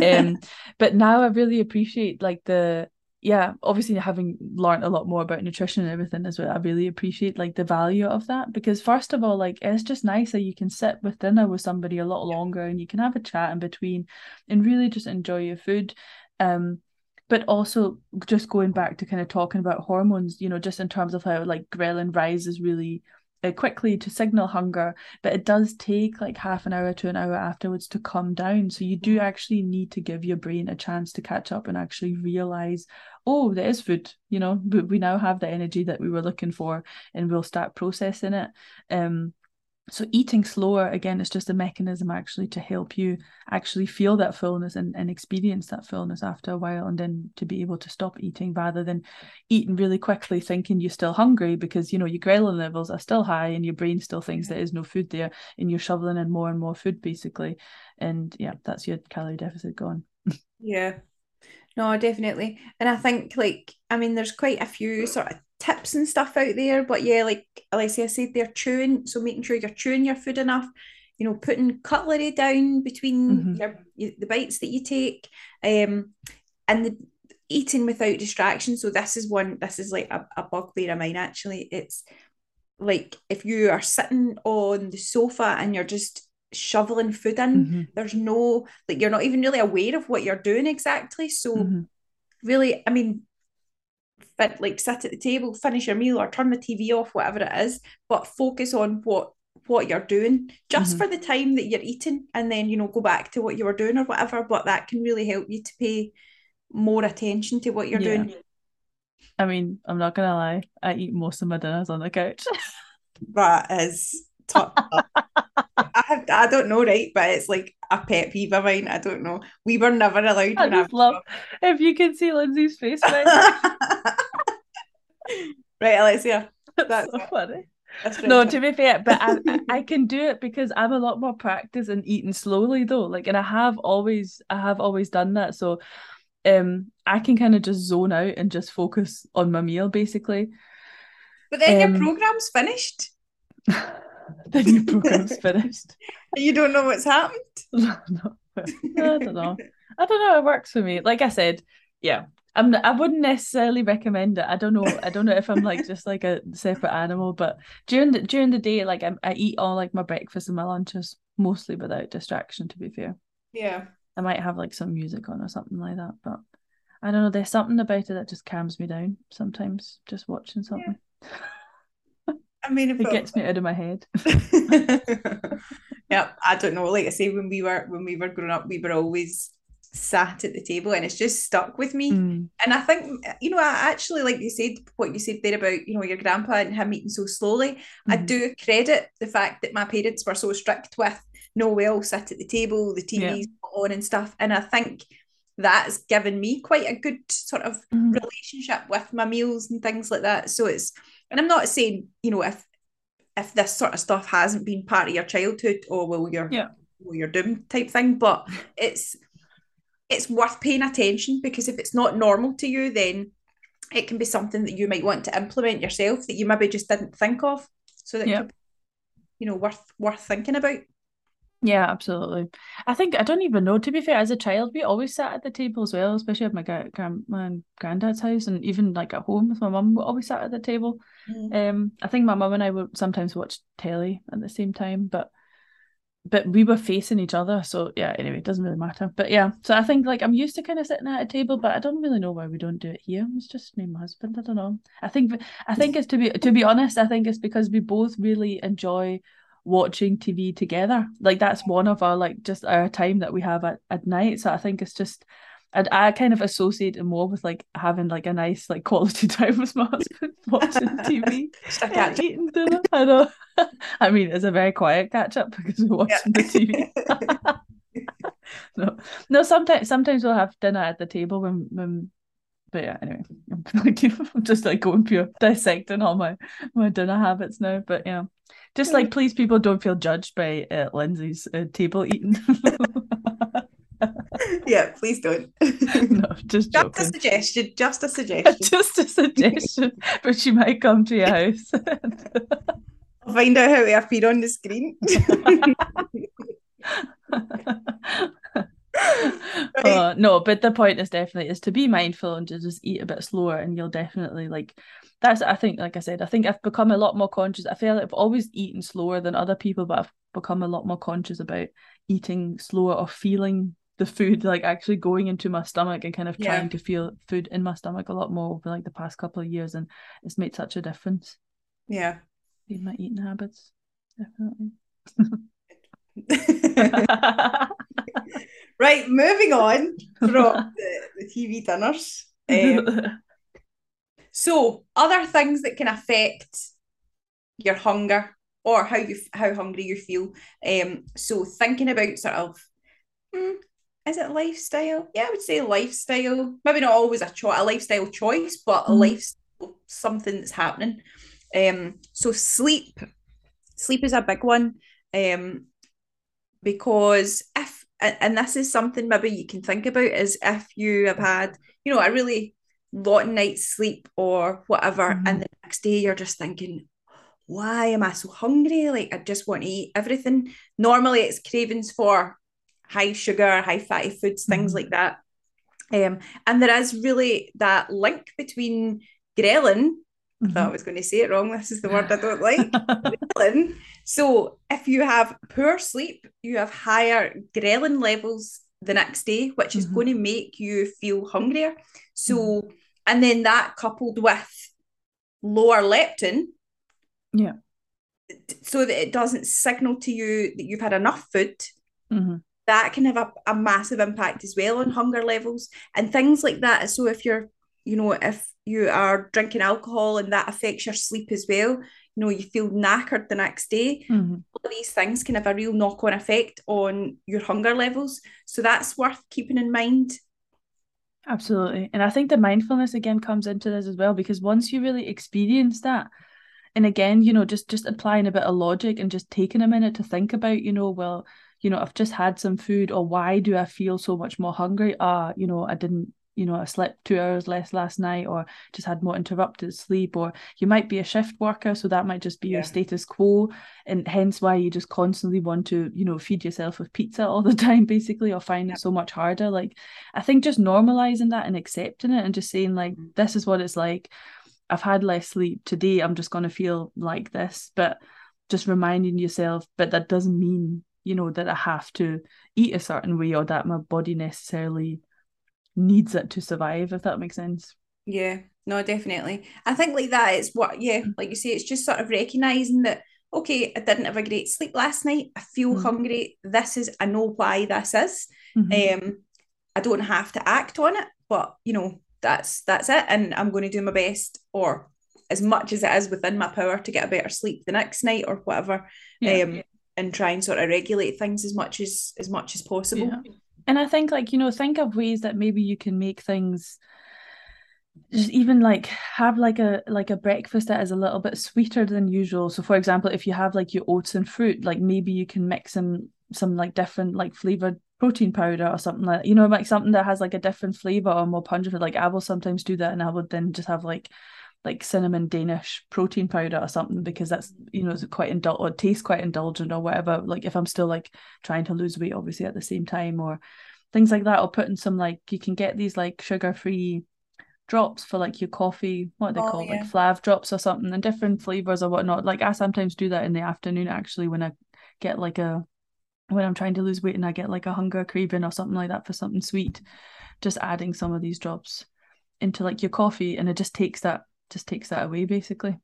um, but now I really appreciate like the yeah, obviously having learned a lot more about nutrition and everything as well, I really appreciate like the value of that because first of all, like it's just nice that you can sit with dinner with somebody a lot longer and you can have a chat in between and really just enjoy your food. Um, but also just going back to kind of talking about hormones, you know, just in terms of how like ghrelin rises really uh, quickly to signal hunger, but it does take like half an hour to an hour afterwards to come down. So you do actually need to give your brain a chance to catch up and actually realize oh, there is food, you know, but we now have the energy that we were looking for and we'll start processing it. Um, so eating slower again is just a mechanism actually to help you actually feel that fullness and, and experience that fullness after a while and then to be able to stop eating rather than eating really quickly thinking you're still hungry because you know your ghrelin levels are still high and your brain still thinks there is no food there and you're shoveling in more and more food basically. And yeah that's your calorie deficit gone. Yeah. No, definitely. And I think like I mean there's quite a few sort of tips and stuff out there, but yeah, like Alessia said, they're chewing, so making sure you're chewing your food enough, you know, putting cutlery down between mm-hmm. your the bites that you take, um, and the eating without distraction. So this is one, this is like a, a bugbear of mine actually. It's like if you are sitting on the sofa and you're just shoveling food in. Mm-hmm. There's no like you're not even really aware of what you're doing exactly. So mm-hmm. really, I mean, fit, like sit at the table, finish your meal, or turn the TV off, whatever it is, but focus on what what you're doing just mm-hmm. for the time that you're eating, and then you know go back to what you were doing or whatever. But that can really help you to pay more attention to what you're yeah. doing. I mean, I'm not gonna lie, I eat most of my dinners on the couch. that is top. I, I don't know, right? But it's like a pet peeve of mine. I don't know. We were never allowed. I just love if you can see Lindsay's face right. right, Alessia. That's, That's so funny. no, to be fair, but I, I can do it because I'm a lot more practice in eating slowly though. Like, and I have always, I have always done that. So, um, I can kind of just zone out and just focus on my meal basically. But then um, your program's finished. The new program's finished. You don't know what's happened? no, I don't know. I don't know. It works for me. Like I said, yeah. I'm. I wouldn't necessarily recommend it. I don't know. I don't know if I'm like just like a separate animal, but during the during the day, like I, I eat all like my breakfast and my lunches mostly without distraction. To be fair. Yeah. I might have like some music on or something like that, but I don't know. There's something about it that just calms me down sometimes. Just watching something. Yeah. I mean, it gets me out of my head. yeah, I don't know. Like I say, when we were when we were growing up, we were always sat at the table, and it's just stuck with me. Mm. And I think you know, I actually like you said what you said there about you know your grandpa and him eating so slowly. Mm. I do credit the fact that my parents were so strict with no, we all sit at the table, the TV's yeah. on and stuff, and I think that's given me quite a good sort of mm. relationship with my meals and things like that. So it's and I'm not saying, you know, if if this sort of stuff hasn't been part of your childhood, or oh, well, you're yeah. well, you're doomed type thing, but it's it's worth paying attention because if it's not normal to you, then it can be something that you might want to implement yourself that you maybe just didn't think of. So that yeah. you know, worth worth thinking about. Yeah, absolutely. I think I don't even know. To be fair, as a child, we always sat at the table as well, especially at my grandma and granddad's house, and even like at home with my mum, we always sat at the table. Mm. Um, I think my mum and I would sometimes watch telly at the same time, but but we were facing each other, so yeah. Anyway, it doesn't really matter. But yeah, so I think like I'm used to kind of sitting at a table, but I don't really know why we don't do it here. It's just me and my husband. I don't know. I think I think it's to be to be honest. I think it's because we both really enjoy watching TV together. Like that's one of our like just our time that we have at, at night. So I think it's just and I kind of associate it more with like having like a nice like quality time with my husband watching TV and eating dinner. I know. I mean, it's a very quiet catch up because we're watching yeah. the TV. no, no. Sometimes, sometimes we'll have dinner at the table when when. But yeah, anyway, I'm just like going pure dissecting all my my dinner habits now. But yeah, just like please, people don't feel judged by uh, Lindsay's uh, table eating. yeah, please don't. no, just Just a suggestion. Just a suggestion. just a suggestion, but she might come to your house. I'll find out how to appear on the screen. Uh, no, but the point is definitely is to be mindful and to just eat a bit slower, and you'll definitely like. That's I think, like I said, I think I've become a lot more conscious. I feel like I've always eaten slower than other people, but I've become a lot more conscious about eating slower or feeling the food like actually going into my stomach and kind of Yeah. trying to feel food in my stomach a lot more over like the past couple of years, and it's made such a difference yeah. in my eating habits. Definitely. right, moving on from the, the TV dinners. Um, so, other things that can affect your hunger or how you how hungry you feel. Um, so thinking about sort of, hmm, is it lifestyle? Yeah, I would say lifestyle. Maybe not always a cho- a lifestyle choice, but a Mhm. lifestyle something that's happening. Um, so sleep, sleep is a big one. Um, because and, and this is something maybe you can think about is if you have had you know a really rotten night's sleep or whatever Mhm. and the next day you're just thinking why am I so hungry like I just want to eat everything normally it's cravings for high sugar high fatty foods things Mhm. like that um and there is really that link between ghrelin I thought I Mhm. was going to say it wrong this is the word I don't like ghrelin. So if you have poor sleep, you have higher ghrelin levels the next day, which is Mhm. going to make you feel hungrier. So, and then that coupled with lower leptin, Yeah. so that it doesn't signal to you that you've had enough food, Mhm. that can have a, a massive impact as well on hunger levels and things like that. So if you're, you know, if you are drinking alcohol and that affects your sleep as well, you know, you feel knackered the next day. Mhm. All of these things can have a real knock-on effect on your hunger levels. So that's worth keeping in mind. Absolutely. And I think the mindfulness again comes into this as well because once you really experience that, and again, you know, just just applying a bit of logic and just taking a minute to think about, you know, well, you know, I've just had some food, or why do I feel so much more hungry? Ah, you know, I didn't, you know, I slept two hours less last night, or just had more interrupted sleep, or you might be a shift worker, so that might just be Yeah. your status quo, and hence why you just constantly want to, you know, feed yourself with pizza all the time, basically, or find Yeah. it so much harder. Like, I think just normalizing that and accepting it and just saying, like, Mhm. this is what it's like. I've had less sleep today. I'm just going to feel like this. But just reminding yourself, but that doesn't mean, you know, that I have to eat a certain way or that my body necessarily needs it to survive, if that makes sense. Yeah, no, definitely. I think like that it's what, yeah, like you say, it's just sort of recognizing that, okay, I didn't have a great sleep last night. I feel Mhm. hungry. This is, I know why this is. Mhm. Um, I don't have to act on it, but you know, that's that's it. And I'm going to do my best or as much as it is within my power to get a better sleep the next night or whatever. Yeah. Um, and try and sort of regulate things as much as as much as possible. Yeah. And I think like, you know, think of ways that maybe you can make things just even like have like a like a breakfast that is a little bit sweeter than usual. So for example, if you have like your oats and fruit, like maybe you can mix some some like different like flavored protein powder or something like you know, like something that has like a different flavor or more pungent. Like I will sometimes do that and I would then just have like like cinnamon Danish protein powder or something because that's you know it's quite indul or tastes quite indulgent or whatever. Like if I'm still like trying to lose weight, obviously at the same time or things like that. Or putting some like you can get these like sugar free drops for like your coffee. What are they Oh, called? yeah. Like flav drops or something, and different flavors or whatnot. Like I sometimes do that in the afternoon actually when I get like a when I'm trying to lose weight and I get like a hunger craving or something like that for something sweet. Just adding some of these drops into like your coffee and it just takes that just takes that away basically.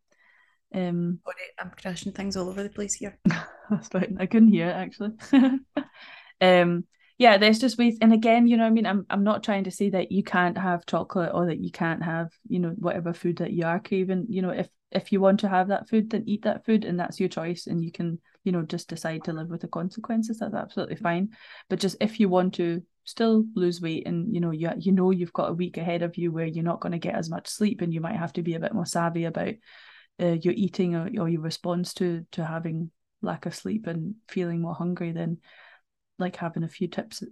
Um Sorry, I'm crashing things all over the place here. that's fine. I couldn't hear it actually. um yeah, there's just ways and again, you know I mean, I'm I'm not trying to say that you can't have chocolate or that you can't have, you know, whatever food that you are craving. You know, if if you want to have that food, then eat that food and that's your choice and you can, you know, just decide to live with the consequences. That's absolutely fine. But just if you want to still lose weight and you know you you know you've got a week ahead of you where you're not going to get as much sleep and you might have to be a bit more savvy about uh, your eating or, or your response to to having lack of sleep and feeling more hungry then like having a few tips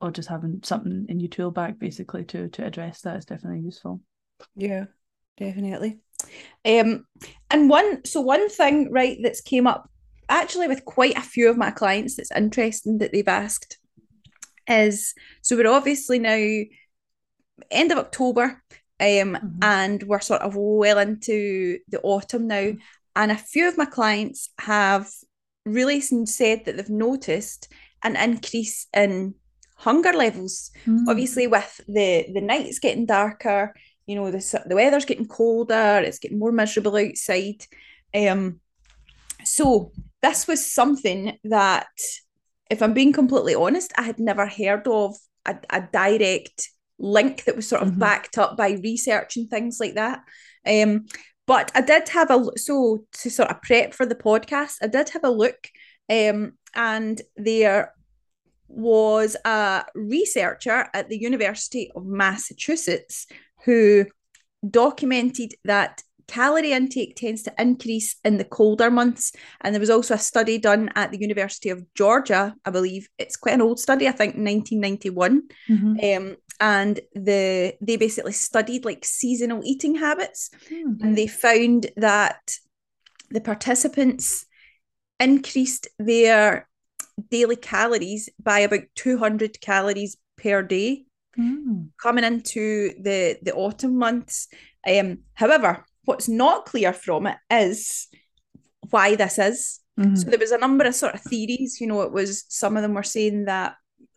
or just having something in your tool bag basically to to address that is definitely useful. Yeah, definitely. Um, and one so one thing right that's came up actually with quite a few of my clients that's interesting that they've asked is so we're obviously now end of October um mm-hmm. and we're sort of well into the autumn now mm-hmm. and a few of my clients have really said that they've noticed an increase in hunger levels mm-hmm. obviously with the the nights getting darker you know the, the weather's getting colder it's getting more miserable outside um so this was something that if i'm being completely honest i had never heard of a, a direct link that was sort of mm-hmm. backed up by research and things like that um but i did have a so to sort of prep for the podcast i did have a look um and there was a researcher at the University of Massachusetts who documented that calorie intake tends to increase in the colder months. And there was also a study done at the University of Georgia, I believe. It's quite an old study, I think 1991. Mm-hmm. Um, and the they basically studied like seasonal eating habits. Mm-hmm. And they found that the participants increased their daily calories by about 200 calories per day mm. coming into the the autumn months. Um, however, what's not clear from it is why this is. Mm-hmm. So there was a number of sort of theories. You know, it was some of them were saying that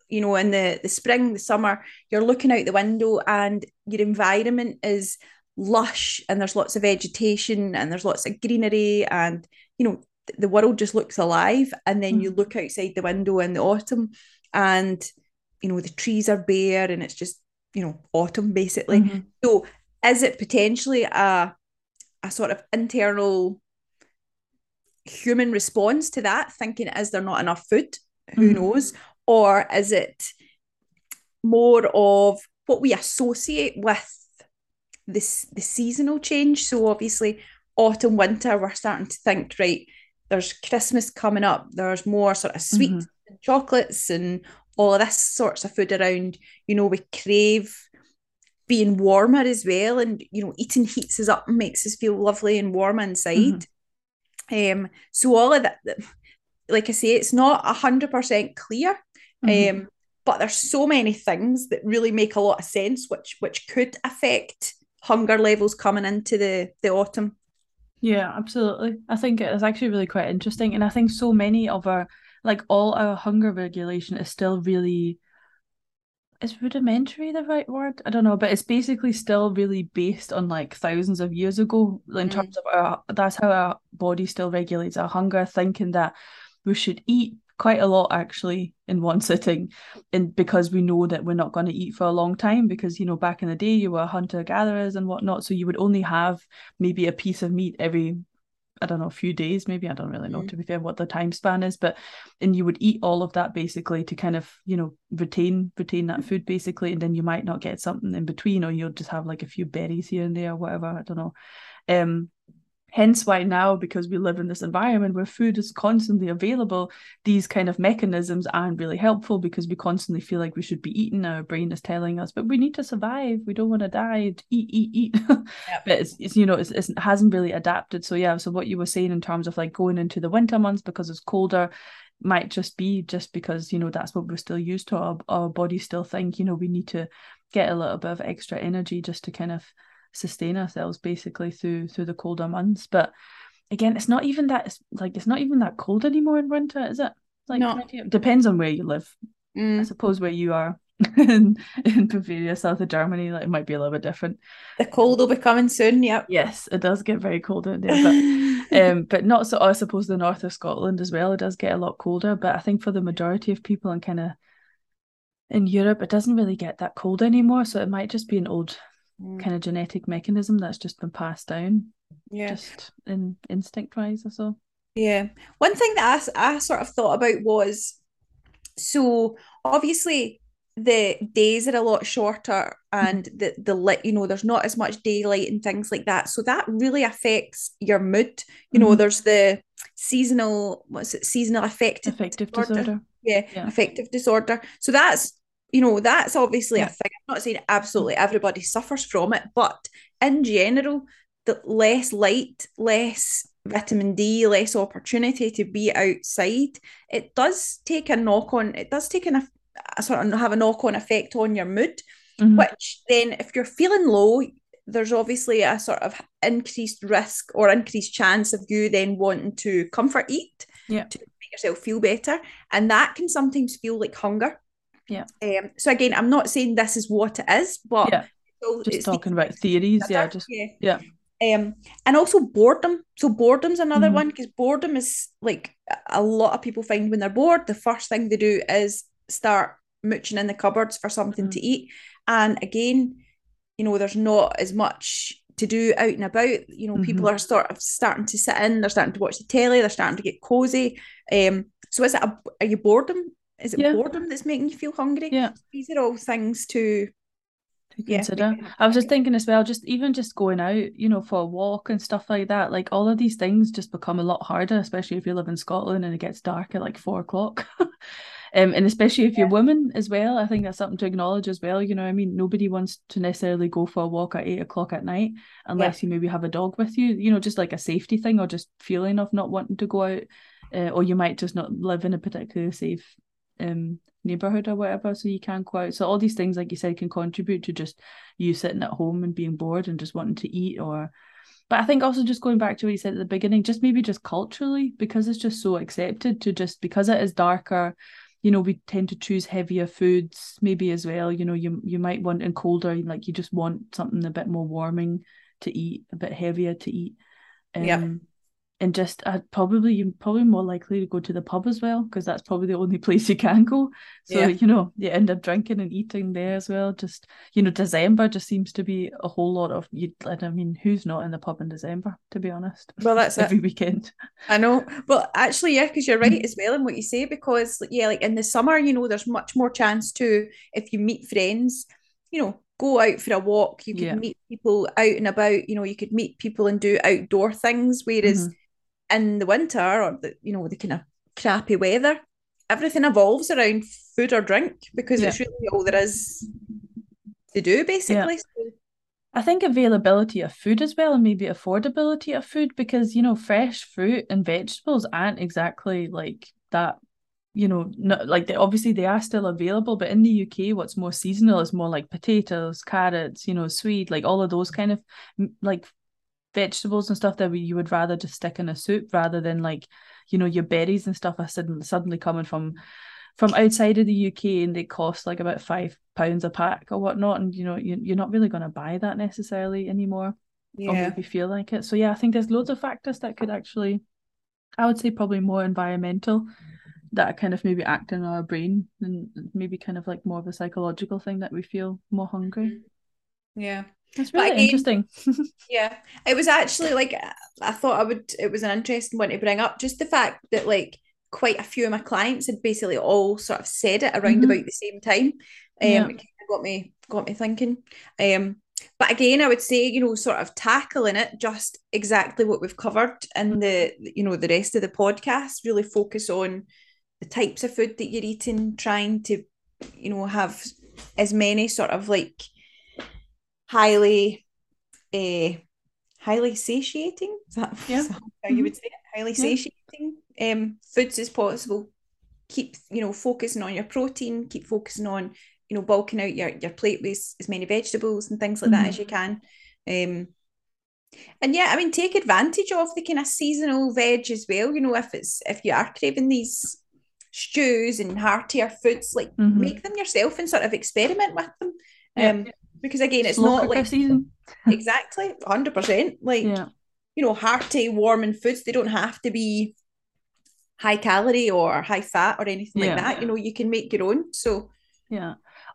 you know in the the spring, the summer, you're looking out the window and your environment is lush and there's lots of vegetation and there's lots of greenery and you know the world just looks alive and then mm. you look outside the window in the autumn and you know the trees are bare and it's just you know autumn basically mm-hmm. so is it potentially a a sort of internal human response to that thinking is there not enough food who mm-hmm. knows or is it more of what we associate with this the seasonal change so obviously autumn winter we're starting to think right there's christmas coming up there's more sort of sweets mm-hmm. and chocolates and all of this sorts of food around. You know, we crave being warmer as well, and you know, eating heats us up and makes us feel lovely and warm inside. Mm-hmm. Um, so all of that, like I say, it's not a hundred percent clear. Mm-hmm. Um, but there's so many things that really make a lot of sense, which which could affect hunger levels coming into the the autumn. Yeah, absolutely. I think it is actually really quite interesting, and I think so many of our like all our hunger regulation is still really is rudimentary the right word? I don't know, but it's basically still really based on like thousands of years ago in mm. terms of our that's how our body still regulates our hunger, thinking that we should eat quite a lot actually in one sitting and because we know that we're not going to eat for a long time because you know back in the day you were hunter gatherers and whatnot so you would only have maybe a piece of meat every I don't know, a few days, maybe. I don't really know, mm. to be fair, what the time span is. But and you would eat all of that basically to kind of, you know, retain retain that food basically. And then you might not get something in between, or you'll just have like a few berries here and there or whatever. I don't know. Um Hence why now, because we live in this environment where food is constantly available, these kind of mechanisms aren't really helpful because we constantly feel like we should be eating. Our brain is telling us, but we need to survive. We don't want to die. Eat, eat, eat. Yep. but it's, it's, you know, it's, it's, it hasn't really adapted. So yeah, so what you were saying in terms of like going into the winter months because it's colder, might just be just because you know that's what we're still used to our, our bodies still think you know we need to get a little bit of extra energy just to kind of sustain ourselves basically through through the colder months. But again, it's not even that it's like it's not even that cold anymore in winter, is it? Like no. depends on where you live. Mm. I suppose where you are in, in Bavaria, south of Germany, like it might be a little bit different. The cold will be coming soon, yep. Yes, it does get very cold in there, but um but not so I suppose the north of Scotland as well, it does get a lot colder. But I think for the majority of people and kind of in Europe, it doesn't really get that cold anymore. So it might just be an old mm. kind of genetic mechanism that's just been passed down. Yeah. Just in instinct wise or so. Yeah. One thing that I, I sort of thought about was so obviously the days are a lot shorter and the the lit you know there's not as much daylight and things like that so that really affects your mood you know mm-hmm. there's the seasonal what's it seasonal affective affective disorder, disorder. Yeah, yeah affective disorder so that's you know, that's obviously yeah. a thing. I'm not saying absolutely everybody suffers from it, but in general, the less light, less vitamin D, less opportunity to be outside, it does take a knock on, it does take an, a sort of have a knock on effect on your mood, mm-hmm. which then if you're feeling low, there's obviously a sort of increased risk or increased chance of you then wanting to comfort eat yeah. to make yourself feel better. And that can sometimes feel like hunger. Yeah. Um, so again, I'm not saying this is what it is, but yeah. just talking about theories, yeah, just yeah. yeah. Um, and also boredom. So boredom's another mm-hmm. one because boredom is like a lot of people find when they're bored, the first thing they do is start mooching in the cupboards for something mm-hmm. to eat. And again, you know, there's not as much to do out and about. You know, mm-hmm. people are sort of starting to sit in, they're starting to watch the telly, they're starting to get cozy. Um, so is it a, are you boredom? Is it yeah. boredom that's making you feel hungry? Yeah. These are all things to to consider. Yeah. I was just thinking as well, just even just going out, you know, for a walk and stuff like that, like all of these things just become a lot harder, especially if you live in Scotland and it gets dark at like four o'clock. um, and especially if you're women as well, I think that's something to acknowledge as well. You know, I mean, nobody wants to necessarily go for a walk at eight o'clock at night unless yeah. you maybe have a dog with you, you know, just like a safety thing or just feeling of not wanting to go out. Uh, or you might just not live in a particularly safe um neighborhood or whatever so you can't go out. So all these things like you said can contribute to just you sitting at home and being bored and just wanting to eat or but I think also just going back to what you said at the beginning just maybe just culturally because it's just so accepted to just because it is darker you know we tend to choose heavier foods maybe as well. You know you you might want in colder like you just want something a bit more warming to eat a bit heavier to eat. Um, yeah and just uh, probably you're probably more likely to go to the pub as well because that's probably the only place you can go. So yeah. you know you end up drinking and eating there as well. Just you know december just seems to be a whole lot of you i mean who's not in the pub in december to be honest? Well that's every it. weekend. I know. But actually yeah because you're right as well in what you say because yeah like in the summer you know there's much more chance to if you meet friends you know go out for a walk. You can yeah. meet people out and about. You know you could meet people and do outdoor things whereas mm-hmm in the winter or the you know the kind of crappy weather, everything evolves around food or drink because yeah. it's really all there is to do basically. Yeah. I think availability of food as well and maybe affordability of food because you know fresh fruit and vegetables aren't exactly like that you know not like they obviously they are still available but in the UK what's more seasonal is more like potatoes carrots you know sweet like all of those kind of like vegetables and stuff that you would rather just stick in a soup rather than like you know your berries and stuff are suddenly suddenly coming from from outside of the UK and they cost like about five pounds a pack or whatnot and you know you, you're not really going to buy that necessarily anymore yeah. or maybe feel like it. So yeah I think there's loads of factors that could actually I would say probably more environmental that kind of maybe act in our brain and maybe kind of like more of a psychological thing that we feel more hungry. Yeah that's really again, interesting. yeah, it was actually like I thought I would. It was an interesting one to bring up. Just the fact that like quite a few of my clients had basically all sort of said it around mm-hmm. about the same time. Um, yeah. it got me got me thinking. Um, but again, I would say you know sort of tackling it just exactly what we've covered in the you know the rest of the podcast. Really focus on the types of food that you're eating, trying to you know have as many sort of like highly uh, highly satiating. Is that, yeah. is that how you would say it? Highly yeah. satiating um, foods as possible. Keep you know focusing on your protein. Keep focusing on you know bulking out your your plate with as many vegetables and things like mm-hmm. that as you can. Um, and yeah, I mean, take advantage of the kind of seasonal veg as well. You know, if it's if you are craving these stews and heartier foods, like mm-hmm. make them yourself and sort of experiment with them. Um, yeah because again, it's Slow not like season. exactly hundred percent. Like yeah. you know, hearty, warming foods. They don't have to be high calorie or high fat or anything yeah. like that. You know, you can make your own. So yeah.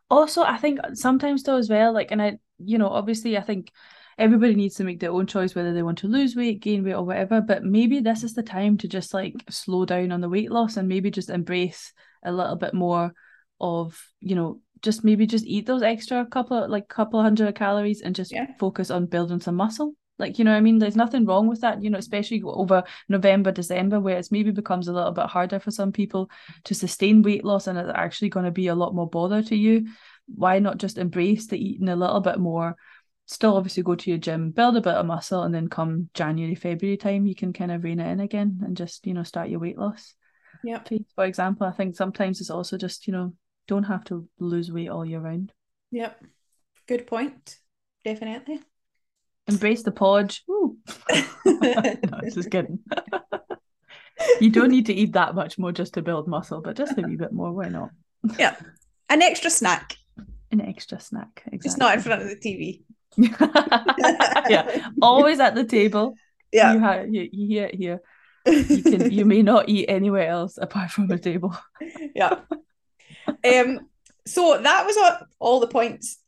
Also, I think sometimes though as well, like, and I, you know, obviously, I think everybody needs to make their own choice whether they want to lose weight, gain weight, or whatever. But maybe this is the time to just like slow down on the weight loss and maybe just embrace a little bit more of you know just maybe just eat those extra couple of, like couple hundred calories and just yeah. focus on building some muscle Like, you know, I mean, there's nothing wrong with that, you know, especially over November, December, where it's maybe becomes a little bit harder for some people to sustain weight loss and it's actually going to be a lot more bother to you. Why not just embrace the eating a little bit more? Still, obviously, go to your gym, build a bit of muscle, and then come January, February time, you can kind of rein it in again and just, you know, start your weight loss. Yeah. For example, I think sometimes it's also just, you know, don't have to lose weight all year round. Yep. Good point. Definitely. Embrace the podge. Woo. no, just kidding. you don't need to eat that much more just to build muscle, but just a wee bit more. Why not? yeah. An extra snack. An extra snack. Exactly. Just not in front of the TV. yeah. Always at the table. Yeah. You, ha- you, you hear it here. You can you may not eat anywhere else apart from the table. yeah. Um so that was all, all the points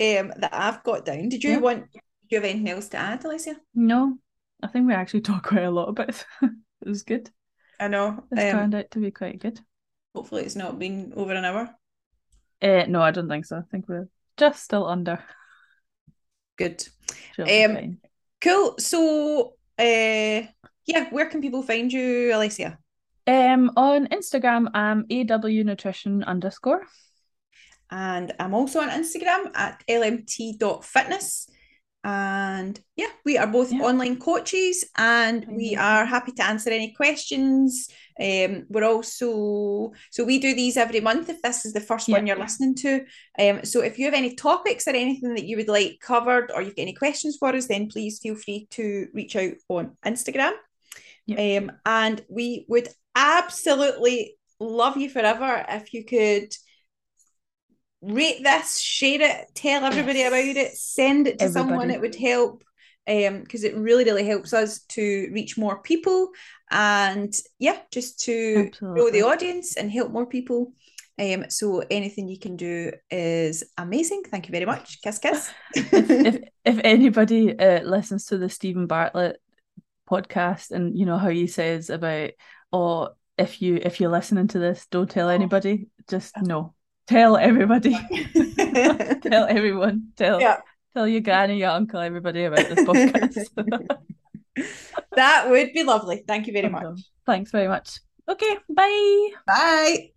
um that I've got down. Did you Yeah. want do you have anything else to add, Alessia? No, I think we actually talked quite a lot about it. it was good. I know. It's Um, turned out to be quite good. hopefully it's not been over an hour. Uh, no, I don't think so. I think we're just still under. Good. Um. Cool. So uh yeah, where can people find you, Alessia? Um, on Instagram, I'm AW Nutrition underscore. And I'm also on Instagram at lmt.fitness. And yeah, we are both Yeah. online coaches and we are happy to answer any questions. Um, we're also, so we do these every month if this is the first Yeah. one you're listening to. Um, so if you have any topics or anything that you would like covered or you've got any questions for us, then please feel free to reach out on Instagram. Yeah. Um, and we would absolutely love you forever. If you could rate this, share it, tell everybody Yes. about it, send it to someone. It would help um because it really really helps us to reach more people and yeah just to grow the audience and help more people. Um so anything you can do is amazing. Thank you very much. Kiss kiss. If if anybody uh, listens to the Steven Bartlett podcast and you know how he says about oh if you if you're listening to this don't tell oh. anybody. Just no. Tell everybody. Tell everyone. Tell Yeah. tell your granny your uncle everybody about this podcast. That would be lovely. Thank you very much. Thanks very much. Okay bye. Bye